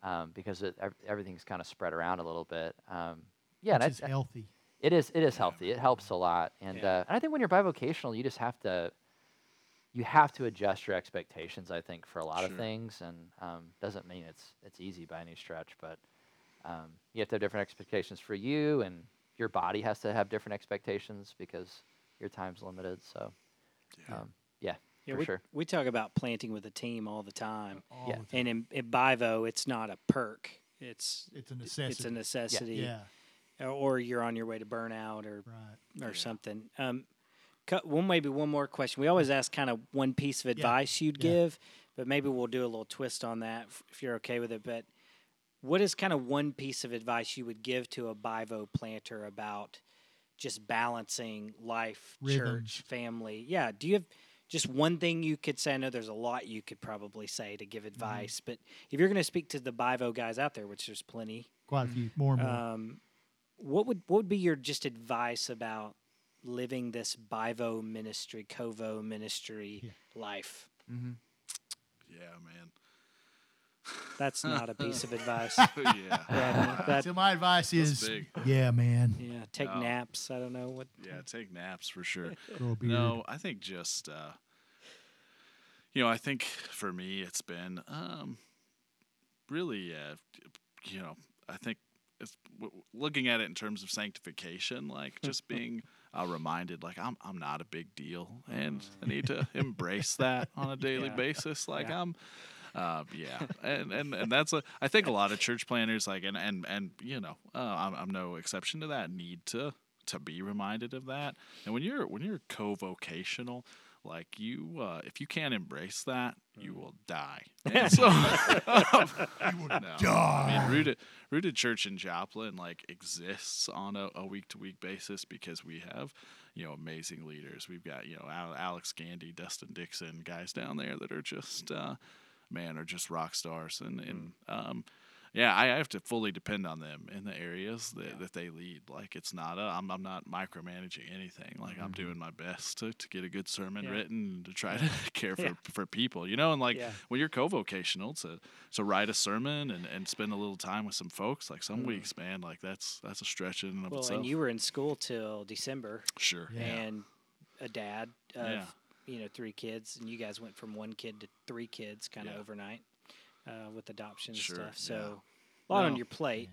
D: um, because it, ev- everything's kind of spread around a little bit. Um, yeah, and
B: Which
D: I-
B: is
D: I-
B: healthy.
D: it is. It is healthy. It helps a lot, and
C: Yeah.
D: uh, and I think when you're bivocational, you just have to. you have to adjust your expectations. I think for a lot of things, and um, doesn't mean it's it's easy by any stretch, but um, you have to have different expectations for you, and your body has to have different expectations because your time's limited. So,
E: Yeah.
D: um, yeah,
C: Yeah,
D: for
C: we,
D: sure.
C: we talk about planting with a team all the time,
B: All
D: Yeah.
B: the time.
C: and in, in Bivo, it's not a perk. It's
B: It's a necessity.
C: it's
B: necessity.
C: a necessity,
B: yeah,
C: or- or you're on your way to burnout, or
B: right.
C: or
E: Yeah.
C: something. Um, cu- one maybe one more question. We always ask kind of one piece of advice you'd
B: yeah.
C: give, but maybe we'll do a little twist on that if you're okay with it. But what is kind of one piece of advice you would give to a bivo planter about just balancing life,
B: Rhythms.
C: church, family? Yeah. Do you have just one thing you could say? I know there's a lot you could probably say to
B: Mm-hmm.
C: give advice, but if you're going to speak to the bivo guys out there, which there's plenty,
B: Quite a few more and more.
C: um, what would what would be your just advice about living this bivo ministry, covo ministry
B: Yeah.
C: life?
D: Mm-hmm.
E: Yeah, man.
C: That's not a piece of advice.
E: yeah.
C: Rodney. That,
B: so my advice is,
E: big.
B: yeah, man,
C: yeah, take
E: No.
C: naps. I don't know what.
E: Yeah, take naps for sure.
B: grow a beard.
E: No, I think just uh, you know, I think for me it's been um, really, uh, you know, I think it's w- w- looking at it in terms of sanctification, like just being uh, reminded, like I'm I'm not a big deal, and I need to embrace that on a daily
C: Yeah.
E: basis. Like
C: Yeah.
E: I'm. Uh, yeah, and, and and that's a. I think a lot of church planters like and and and you know, uh, I'm I'm no exception to that. Need to to be reminded of that. And when you're when you're co-vocational, like you, uh, if you can't embrace that, you will die. And so, no. I mean, rooted rooted church in Joplin like exists on a, a week to week basis because we have you know amazing leaders. We've got you know Alex Gandy, Dustin Dixon, guys down there that are just uh, man are just rock stars and and mm. um, yeah, I have to fully depend on them in the areas that, that they lead. Like it's not a, I'm, I'm not micromanaging anything. Like I'm mm-hmm. doing my best to, to get a good sermon
C: Yeah.
E: written and to try to care for,
C: Yeah.
E: for people, you know, and like
C: Yeah.
E: when you're co-vocational to, to write a sermon and, and spend a little time with some folks, like some mm. weeks, man, like that's, that's a stretch in and of
C: Well,
E: itself.
C: and you were in school till December,
E: sure.
B: Yeah.
C: and a dad of
E: Yeah.
C: You know three kids, and you guys went from one kid to three kids kind of
E: Yeah.
C: overnight uh, with adoption and
E: Sure,
C: stuff.
E: yeah.
C: So a lot on your plate.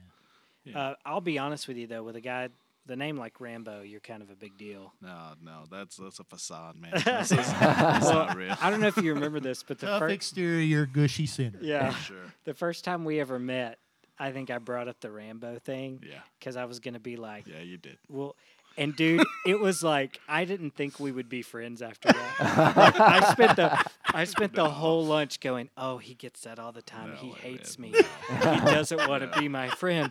E: Yeah.
C: Uh, I'll be honest with you though, with a guy the name like Rambo, you're kind of a big deal.
E: No, no, that's, that's a facade, man. This is, it's not real.
C: I don't know if you remember this, but the
B: Tough
C: first
B: exterior, gushy center.
C: yeah,
E: sure.
C: the first time we ever met, I think I brought up the Rambo thing
E: Yeah.
C: because I was gonna be like,
E: Yeah, you did.
C: well, and dude, it was like I didn't think we would be friends after that. Like, I spent the I spent the whole lunch going, oh, he gets that all the time.
E: No
C: he hates
E: man.
C: me. he doesn't want to be my friend.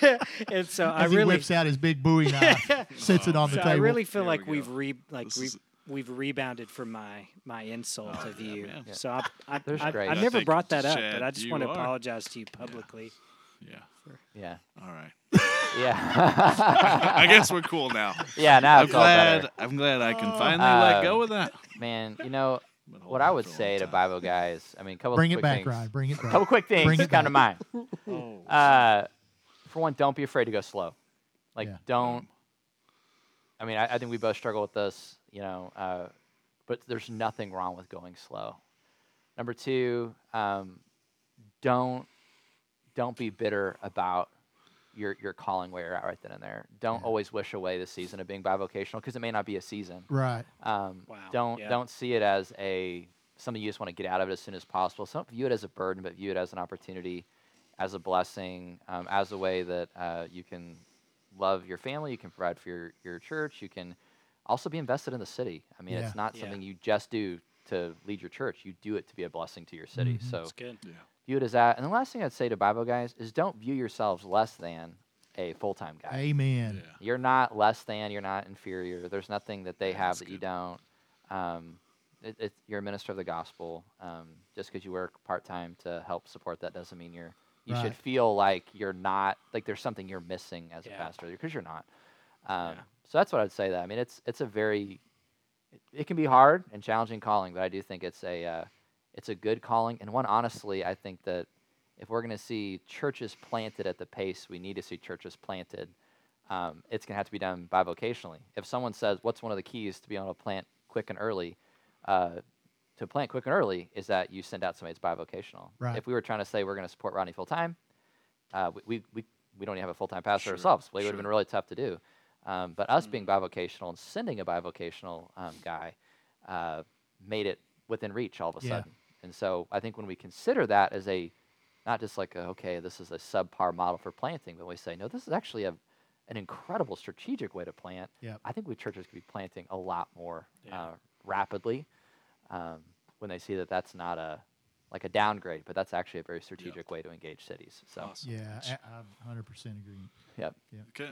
C: and so I
B: As he
C: really,
B: whips out his big Bowie knife, sits it on the
C: so
B: table.
C: I really feel
E: Here
C: like
E: we
C: we've re like
E: This
C: we've we've rebounded from my my insult
E: Oh,
C: of
E: yeah,
C: you.
E: man.
C: So I I,
D: There's
C: I. I
D: I
C: never brought that up,
E: Chad,
C: but I just want to apologize to you publicly.
E: Yeah.
D: Yeah, Yeah.
E: All right.
D: yeah,
E: I guess we're cool now.
D: yeah. Now
E: I'm
D: it's all
E: glad. I'm glad I can finally
D: Uh,
E: let go of that.
D: Man, you know what I would
E: for a long
D: say to. bivo guys. I mean, a couple
B: Bring it
D: quick
B: back,
D: things.
B: Ryan. Bring it back.
D: couple quick things
B: Bring it
D: come to mind.
E: Oh,
D: Uh, for one, don't be afraid to go slow. Like,
B: Yeah.
D: don't. I mean, I, I think we both struggle with this, you know, uh, but there's nothing wrong with going slow. Number two, um, don't don't be bitter about your your calling where you're at right then and there. Don't
B: Yeah.
D: always wish away the season of being bivocational because it may not be a season.
B: Right.
D: Um,
C: Wow,
D: Don't
C: yeah.
D: don't see it as a something you just want to get out of it as soon as possible. So don't view it as a burden, but view it as an opportunity, as a blessing, um, as a way that uh, you can love your family, you can provide for your, your church, you can also be invested in the city. I mean,
B: Yeah.
D: it's not
C: Yeah.
D: something you just do to lead your church. You do it to be a blessing to your city.
B: Mhm.
D: So
C: That's good.
E: Yeah.
D: view it as that. And the last thing I'd say to bivo guys is don't view yourselves less than a full time guy.
B: Amen.
E: Yeah.
D: You're not less than. You're not inferior. There's nothing that they have
E: that's
D: that you don't. Um, it, it, you're a minister of the gospel. Um, just because you work part time to help support that doesn't mean you're. You
B: Right.
D: should feel like you're not like there's something you're missing as
C: Yeah.
D: a pastor because you're not. Um,
C: Yeah.
D: So that's what I'd say. That I mean, it's it's a very, it, it can be hard and challenging calling, but I do think it's a uh, it's a good calling and one. Honestly, I think that if we're going to see churches planted at the pace we need to see churches planted, um, it's going to have to be done bivocationally. If someone says, "What's one of the keys to be able to plant quick and early?" Uh, to plant quick and early is that you send out somebody that's bivocational.
B: Right.
D: If we were trying to say we're going to support Rodney full time, uh, we, we, we, we don't even have a full time pastor
E: Sure,
D: ourselves. It would have been really tough to do. Um, but us being bivocational and sending a bivocational um, guy uh, made it within reach all of a
B: Yeah.
D: sudden. And so I think when we consider that as a not just like a, okay, this is a subpar model for planting, but we say no, this is actually a an incredible strategic way to plant.
B: Yep.
D: I think we churches could be planting a lot more
E: Yeah.
D: uh, rapidly um, when they see that that's not a like a downgrade, but that's actually a very strategic way to engage cities. So,
E: Awesome.
B: Yeah, I, I 100% agree.
D: yep. Yeah.
E: Okay.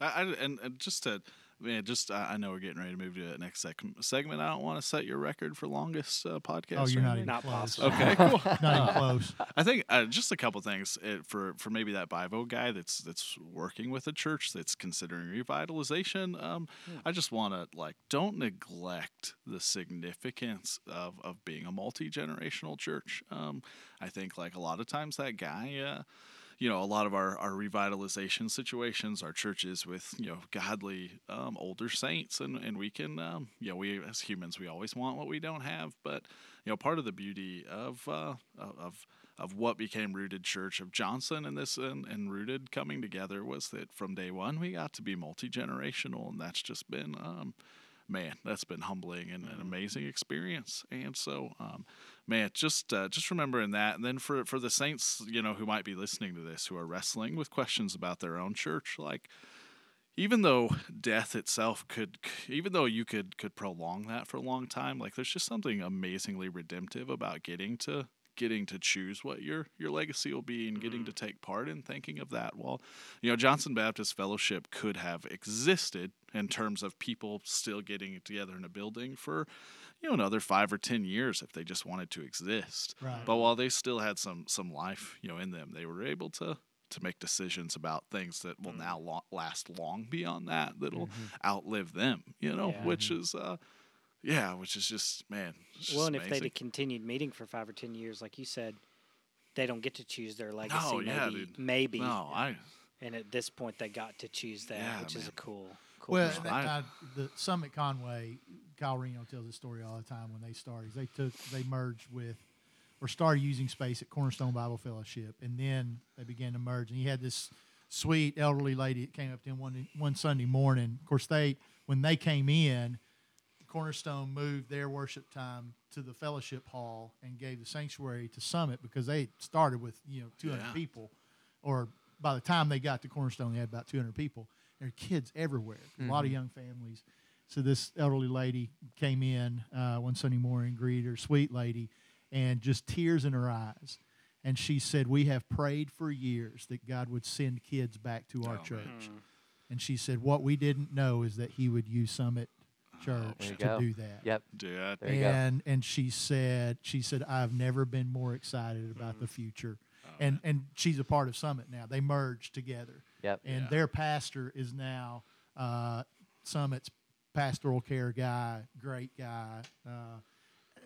E: I, I, and, and just to, man, just I, I know we're getting ready to move to the next sec- segment. I don't want to set your record for longest uh, podcast.
B: Oh, you're not even
C: Not
B: close.
C: possible.
E: Okay, cool.
B: Not even close.
E: I think uh, just a couple things uh, for for maybe that Bivo guy that's that's working with a church that's considering revitalization. Um, I just want to like don't neglect the significance of of being a multi generational church. Um, I think like a lot of times that guy. You know, a lot of our, our revitalization situations our churches with, you know, godly um, older saints. And, and we can, um, you know, we as humans, we always want what we don't have. But, you know, part of the beauty of, uh, of, of what became Rooted Church of Johnson and this and, and Rooted coming together was that from day one we got to be multi generational. And that's just been, um, man, that's been humbling and an amazing experience. And so, um, man, just uh, just remembering that, and then for for the saints, you know, who might be listening to this, who are wrestling with questions about their own church, like even though death itself could even though you could could prolong that for a long time like there's just something amazingly redemptive about getting to getting to choose what your your legacy will be and getting mm-hmm. to take part in thinking of that. Well you know johnson baptist fellowship could have existed in terms of people still getting together in a building for you know another five or ten years if they just wanted to exist.
B: Right.
E: but while they still had some some life you know in them they were able to to make decisions about things that will mm. now lo- last long beyond that that'll mm-hmm. outlive them you know
C: Yeah.
E: which is uh yeah which is just man it's just
C: Well, and if they'd have continued meeting for five or ten years, like you said, they don't get to choose their legacy.
E: No, yeah,
C: maybe,
E: dude.
C: maybe.
E: no i
C: And at this point, they got to choose that,
E: Yeah,
C: which is a cool, cool.
B: Well,
C: perspective.
B: that,
E: I-
B: the Summit Conway, Kyle Reno tells this story all the time. When they started, they took they merged with or started using space at Cornerstone Bible Fellowship, and then they began to merge. And he had this sweet elderly lady that came up to him one one Sunday morning. Of course, they when they came in, Cornerstone moved their worship time to the fellowship hall and gave the sanctuary to Summit because they started with you know 200
E: Yeah.
B: people, or by the time they got to Cornerstone, they had about 200 people. There are kids everywhere, a lot of young families. So this elderly lady came in uh, one Sunday morning, greeted her, sweet lady, and just tears in her eyes. And she said, "We have prayed for years that God would send kids back to our
E: Oh,
B: church."
E: man.
B: And she said, "What we didn't know is that He would use Summit Church to
D: go.
B: do that."
D: Yep.
E: dude I-
D: There you go.
B: and and she said she said I've never been more excited about the future. and and she's a part of Summit now. They merged together.
D: Yep.
B: And
E: Yeah.
B: their pastor is now uh, Summit's pastoral care guy, great guy. Uh,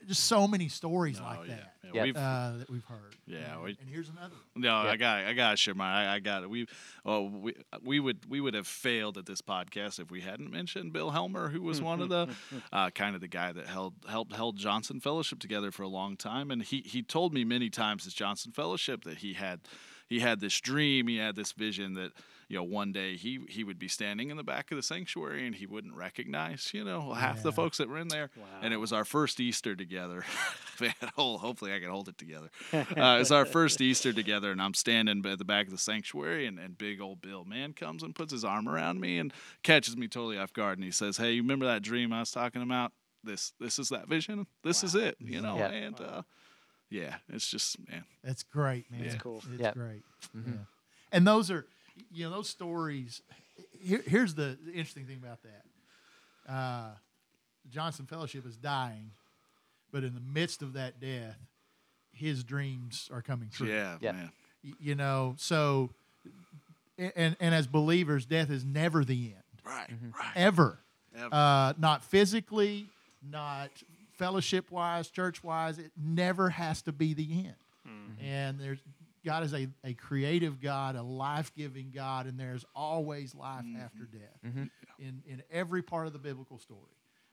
B: just so many stories
E: Oh,
B: like
E: yeah.
B: that
E: Yeah,
D: Yep.
E: we've-
B: uh, that we've heard.
E: Yeah,
B: And,
E: we-
B: and here's another one.
E: No, I
D: Yep.
E: got, I got to share my, I, I got it. We, oh, we, we would, we would have failed at this podcast if we hadn't mentioned Bill Helmer, who was one of the, uh, kind of the guy that held, helped, held Johnson Fellowship together for a long time, and he, he told me many times as Johnson Fellowship that he had, he had this dream, he had this vision that, you know, one day he, he would be standing in the back of the sanctuary and he wouldn't recognize, you know, half the folks that were in there, and it was our first Easter together. Man, oh, hopefully I can hold it together. Uh, it's our first Easter together, and I'm standing at the back of the sanctuary, and, and big old Bill man comes and puts his arm around me and catches me totally off guard, and he says, "Hey, you remember that dream I was talking about? This this is that vision. This is it. You know."
D: Yeah.
E: And uh, yeah, it's just man.
B: That's great, man.
E: That's
C: cool.
B: It's
D: Yep.
B: great. Yeah. And those are, you know, those stories. Here, here's the, the interesting thing about that. Uh, Johnson Fellowship is dying, but in the midst of that death, his dreams are coming true.
E: Yeah,
D: Yeah.
E: man.
B: You know, so, and, and as believers, death is never the end,
E: Right, right.
B: ever.
E: Ever.
B: Uh, not physically, not fellowship wise, church wise. It never has to be the end. And there's God is a, a creative God, a life giving God, and there's always life after death in, in every part of the biblical story.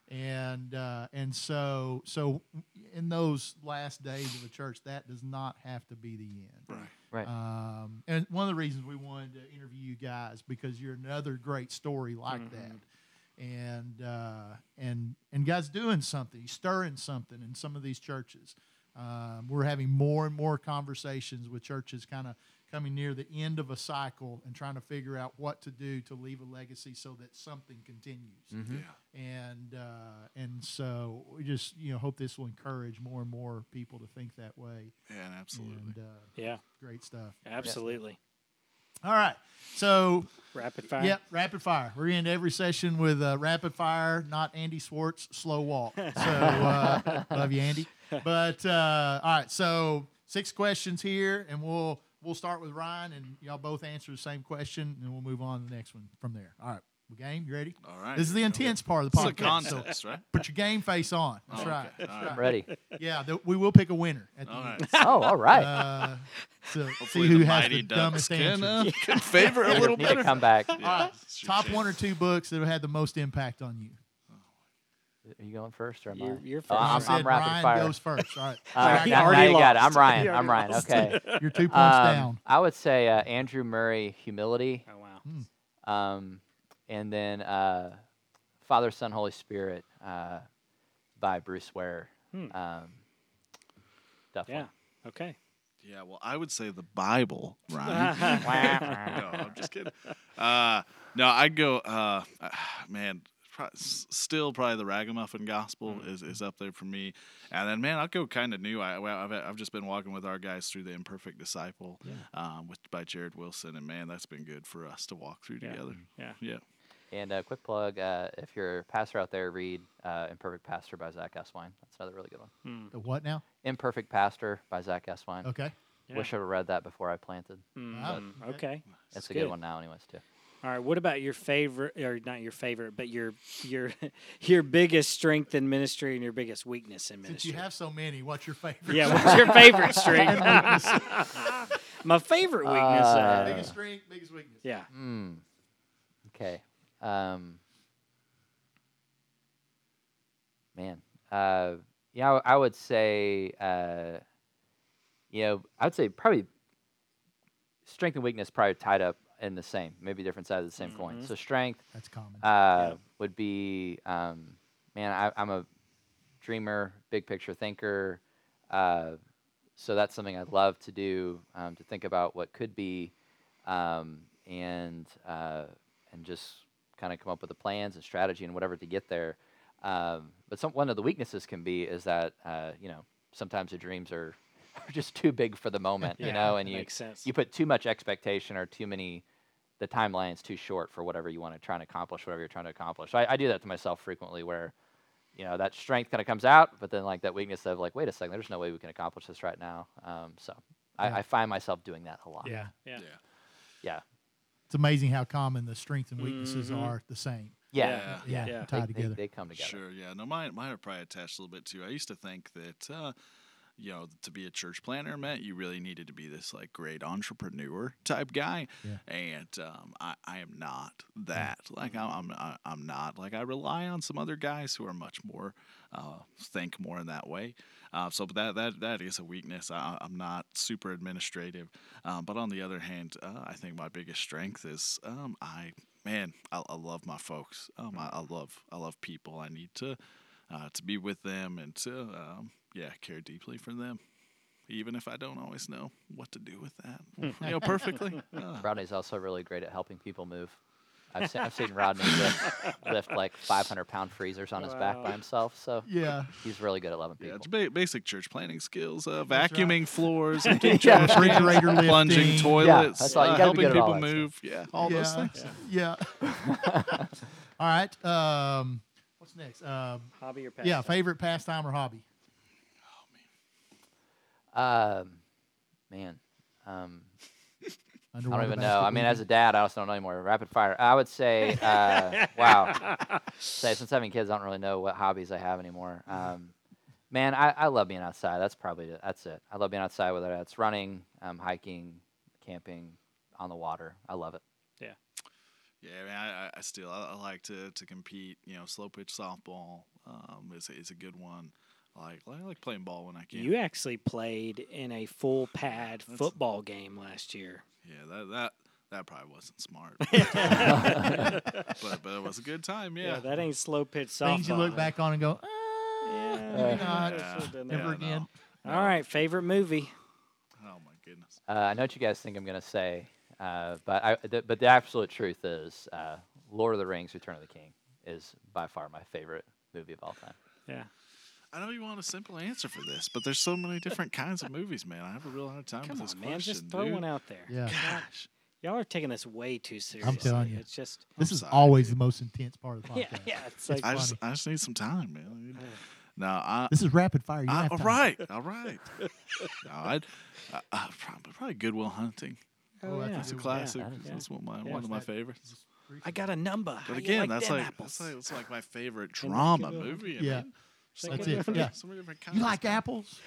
B: and uh, and so so in those last days of the church, that does not have to be the end.
E: Right.
D: Right.
B: Um, and one of the reasons we wanted to interview you guys because you're another great story like that, and uh, and and guys doing something, stirring something in some of these churches. Um, we're having more and more conversations with churches, kind of coming near the end of a cycle and trying to figure out what to do to leave a legacy so that something continues
D: Mm-hmm.
E: Yeah.
B: and uh, and so we just you know hope this will encourage more and more people to think that way.
E: Yeah, absolutely.
B: And uh,
C: Yeah,
B: great stuff.
C: absolutely.
B: All right, so
C: Rapid fire.
B: yep, rapid fire. We're in every session with uh, rapid fire, not Andy Swartz slow walk. So uh, love you, Andy. But uh, all right, so six questions here, and we'll we'll start with Ryan, and y'all both answer the same question, and we'll move on to the next one from there. All right, we game. You ready?
E: All right.
B: This is the
E: here we
B: intense part of the
E: This is a
B: podcast. so
E: right?
B: put your game face on. That's
E: Oh,
B: right.
E: okay.
B: That's
E: All
B: right.
E: right.
D: Ready.
B: Yeah, th- we will pick a winner at the
E: All
B: end.
E: right.
D: Oh, all right.
B: Uh, so see who
E: the
B: has the
E: Ducks
B: dumbest
E: can,
B: answer.
E: uh, can favor a little
D: Need
E: better.
D: to come back.
B: All right, top
E: chance.
B: one or two books that have had the most impact on you.
D: Are you going first or am
C: You're-
D: I?
C: you're
D: Oh,
C: first.
D: I'm,
B: I
C: You
B: said
D: I'm rapid
B: Ryan
D: fire.
B: goes first. All right,
D: Uh,
C: He
D: now,
C: already
D: now you got it. I'm Ryan. I'm Ryan.
C: lost.
D: Okay.
B: you're two points
D: Um,
B: down.
D: I would say uh, Andrew Murray, Humility,
C: Oh wow.
D: um, and then uh, Father, Son, Holy Spirit by by Bruce Ware.
C: Hmm.
D: Um, definitely.
C: Yeah. Okay.
E: Yeah, well, I would say the Bible, Ryan. no, I'm just kidding. Uh, no, I'd go. Uh, man, pro- still probably the Ragamuffin Gospel is, is up there for me. And then, man, I'll go kind of new. I, I've, I've just been walking with our guys through the Imperfect Disciple, um, with by Jared Wilson, and man, that's been good for us to walk through
C: Yeah.
E: together.
C: Yeah.
E: Yeah.
D: And a quick plug: uh, if you're a pastor out there, read uh, "Imperfect Pastor" by Zach Eswine. That's another really good one.
B: The what now?
D: "Imperfect Pastor" by Zach Eswine.
B: Okay.
C: Yeah.
D: Wish I'd have read that before I planted.
C: Mm,
B: But-
C: okay.
D: It's a
C: good.
D: good one now, anyways, too.
C: All right. What about your favorite, or not your favorite, but your your your biggest strength in ministry and your biggest weakness in ministry?
B: Since you have so many, what's your favorite?
C: yeah. What's your favorite strength? My favorite weakness.
D: Uh,
C: Uh,
B: biggest strength, biggest weakness.
C: yeah.
D: Hmm. Okay. Um, man. Uh, yeah, I, I would say, uh, you know, I would say probably strength and weakness probably tied up in the same, maybe different sides of the same coin. So strength
B: That's common.
D: uh, would be, um, man, I, I'm a dreamer, big picture thinker. Uh, so that's something I'd love to do um, to think about what could be, um, and uh, and just kind of come up with the plans and strategy and whatever to get there. Um, but some one of the weaknesses can be is that uh, you know sometimes the dreams are, are just too big for the moment, you know, and you
C: makes sense.
D: you put too much expectation or too many the timeline's too short for whatever you want to try and accomplish whatever you're trying to accomplish so I, I do that to myself frequently where you know that strength kind of comes out but then like that weakness of like wait a second there's no way we can accomplish this right now um, so
B: Yeah.
D: I, I find myself doing that a lot
B: yeah.
C: Yeah.
E: Yeah.
D: yeah
B: It's amazing how common the strengths and weaknesses
C: Mhm.
B: are the same.
D: yeah
E: Yeah.
B: Yeah.
C: Yeah.
B: Tied
D: They, they,
B: together.
D: they come together
E: Sure, yeah. No, mine, mine are probably attached a little bit too. I used to think that, uh, you know, to be a church planter meant you really needed to be this like great entrepreneur type guy,
B: Yeah.
E: and um, I, I am not that. Like I'm, I'm, not. Like I rely on some other guys who are much more, uh, think more in that way. Uh, so, but that that that is a weakness. I, I'm not super administrative, um, but on the other hand, uh, I think my biggest strength is um, I man, I, I love my folks. Um, I, I love I love people. I need to uh, to be with them and to um, yeah care deeply for them, even if I don't always know what to do with that. you know, perfectly. Uh,
D: rodney's also really great at helping people move I've seen, I've seen Rodney lift, lift like 500 pound freezers on his back by himself. So
B: Yeah.
D: he's really good at loving
E: yeah,
D: people.
E: it's ba- basic church planting skills: uh,
B: That's right.
E: vacuuming floors, emptying
D: Yeah.
E: trash cans,
B: Refrigerator
E: plunging
B: lifting.
E: toilets,
D: that's all.
E: Uh, helping
D: good all
E: people
D: that
E: move. Yeah, all those things.
B: Yeah. All right. Um, what's next? Um,
C: Hobby or
B: yeah, favorite pastime or hobby?
D: Um, man, um, I don't even know. I mean, as a dad, I also don't know anymore. Rapid fire. I would say, uh, wow. Say since having kids, I don't really know what hobbies I have anymore. Um, man, I, I love being outside. That's probably it. That's it. I love being outside, whether that's running, um, hiking, camping, on the water. I love it.
E: Yeah, man, I, I- I still I, I like to, to compete. You know, slow pitch softball, um, is is a good one. I like I like playing ball when I can.
C: You actually played in a full pad football game last year.
E: yeah, that that that probably wasn't smart, but but it was a good time.
C: Yeah,
E: Yeah,
C: that ain't slow pitch softball.
B: Things you look back on and go, ah,
C: Yeah,
B: maybe not.
E: Yeah.
C: should've
B: Never.
E: Yeah,
B: again.
E: no.
C: All right, favorite movie.
E: Oh my goodness.
D: Uh, I know what you guys think I'm going to say, uh, but I, the, but the absolute truth is, uh, Lord of the Rings: Return of the King is by far my favorite movie of all time.
C: Yeah.
E: I know you want a simple answer for this, but there's so many different kinds of movies, man. I have a real hard time
C: Come
E: with this
C: on, man.
E: question,
C: Just throw
E: dude.
C: one out there.
B: Yeah.
E: Gosh.
C: Y'all are taking this way too seriously.
B: I'm telling you.
C: It's just.
B: This is
E: sorry,
B: always
E: dude.
B: the most intense part of the
C: Yeah,
B: podcast.
C: yeah. yeah. It's like.
E: I just I just need some time, man. No, I.
B: This is rapid fire. You
E: I
B: have
E: all
B: time.
E: right, all right. no, I'd uh, uh, probably, probably Good Will Hunting.
C: oh,
B: that's a
C: yeah.
E: It's a classic.
C: Yeah.
E: That's one of my
C: Yeah.
E: one of my
B: that.
E: favorites.
C: I got a number.
E: But
C: you
E: again,
C: like
E: that's like that's like it's like my favorite drama
C: Goodwill
E: movie. I
B: Yeah.
E: mean, so
B: That's it, yeah.
E: So many different kinds.
B: You like apples?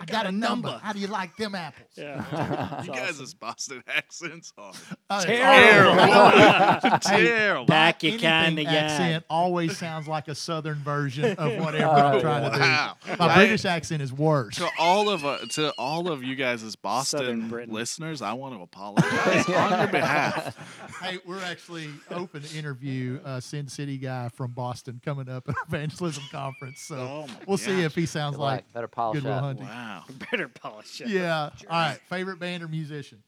B: I got, a number. How do you like them apples?
C: Yeah.
E: You guys' Boston accents are
B: Oh, it's
C: Terrible.
E: terrible.
C: Back you
B: Anything
C: kind of
B: accent always sounds like a southern version of whatever I'm trying
E: Wow.
B: to do. My
E: I-
B: British accent is worse.
E: To all of uh, to all of you guys as Boston listeners, I want to apologize on your behalf.
B: Hey, we're actually open to interview a Send City guy from Boston coming up at evangelism conference. So
E: Oh
B: we'll see if he sounds
D: Good
B: like
D: luck. Better polish
B: Goodwill
D: up.
B: Hunting.
E: Wow.
C: Better polish it.
B: Yeah. All right. Favorite band or musician?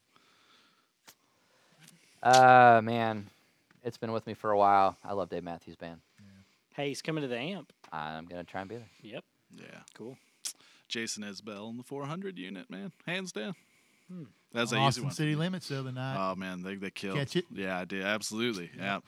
D: Uh, man, it's been with me for a while. I love Dave Matthews Band.
C: Hey, he's coming to the amp.
D: I'm gonna try and be there.
C: Yep.
E: Yeah.
C: Cool.
E: Jason Isbell in the 400 unit, man. Hands down. That's an easy
B: Austin
E: one. for
B: City
E: me.
B: Limits the other night.
E: Oh man, they they killed.
B: Catch it?
E: Yeah, I did. Absolutely. Yeah.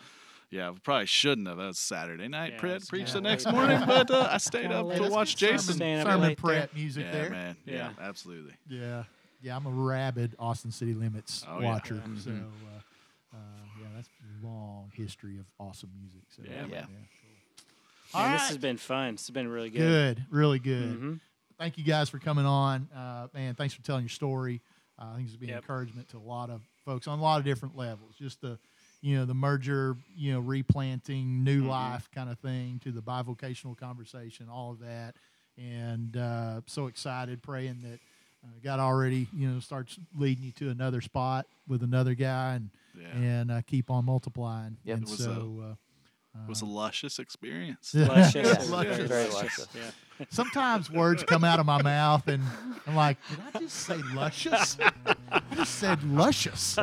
E: Yeah, we probably shouldn't have. That was Saturday night.
C: Yeah,
E: Pre-
C: it's-
E: preached the next morning, but uh, I stayed up to watch. Jason.
C: Sermon up
B: Sermon
C: late
B: music
E: Yeah,
B: there.
E: man. Yeah,
C: Yeah.
E: absolutely.
B: Yeah. Yeah, I'm a rabid Austin City Limits
E: Oh,
B: watcher.
C: Yeah.
B: So, uh, uh, yeah, that's a long history of awesome music. So,
E: Yeah,
D: Yeah.
B: All
C: Man,
B: right.
C: this has been fun. This has been really good.
B: Good, really good.
C: Mhm.
B: Thank you guys for coming on. Uh, man, thanks for telling your story. Uh, I think it's been
C: Yep.
B: encouragement to a lot of folks on a lot of different levels. Just the, you know, the merger, you know, replanting new
C: Mm-hmm.
B: life kind of thing to the bivocational conversation, all of that. And uh, so excited, praying that uh, God already, you know, starts leading you to another spot with another guy and
E: Yeah.
B: and uh, keep on multiplying.
D: Yep.
B: And so, uh,
E: It was a luscious experience.
C: Luscious.
B: Yeah,
C: Yeah,
B: luscious.
D: Very luscious.
C: Yeah.
B: sometimes words come out of my mouth and I'm like, did I just say luscious? I just said luscious.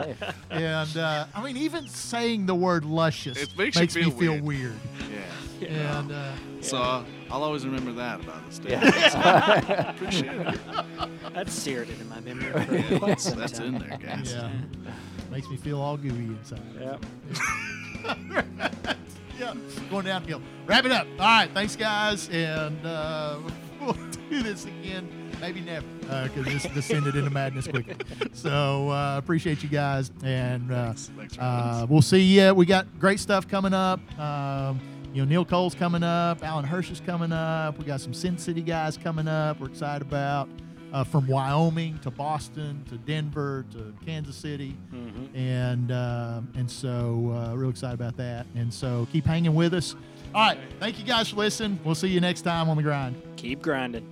B: And uh, I mean, even saying the word luscious
E: It makes you
B: me
E: feel
B: feel
E: weird.
B: weird.
E: Yeah.
B: And uh,
E: So uh, I'll always remember that about this day.
D: Yeah.
E: Appreciate it.
C: That's seared into my memory for
E: Yeah,
C: quite
E: that's,
C: some
E: that's
C: time.
E: in there, guys.
B: yeah, makes me feel all gooey inside.
C: Yep.
B: Yeah, going downhill. Wrap it up. All right, thanks, guys. And uh, we'll do this again. Maybe never, because this descended into madness quickly. So uh, appreciate you guys, and uh,
E: Thanks. Thanks
B: uh, we'll see you. We got great stuff coming up. Um, you know, Neil Cole's coming up. Alan Hirsch is coming up. We got some Send City guys coming up. We're excited about uh, from Wyoming to Boston to Denver to Kansas City,
C: Mhm.
B: and uh, and so uh, real excited about that. And so keep hanging with us. All right, thank you guys for listening. We'll see you next time on the grind.
C: Keep grinding.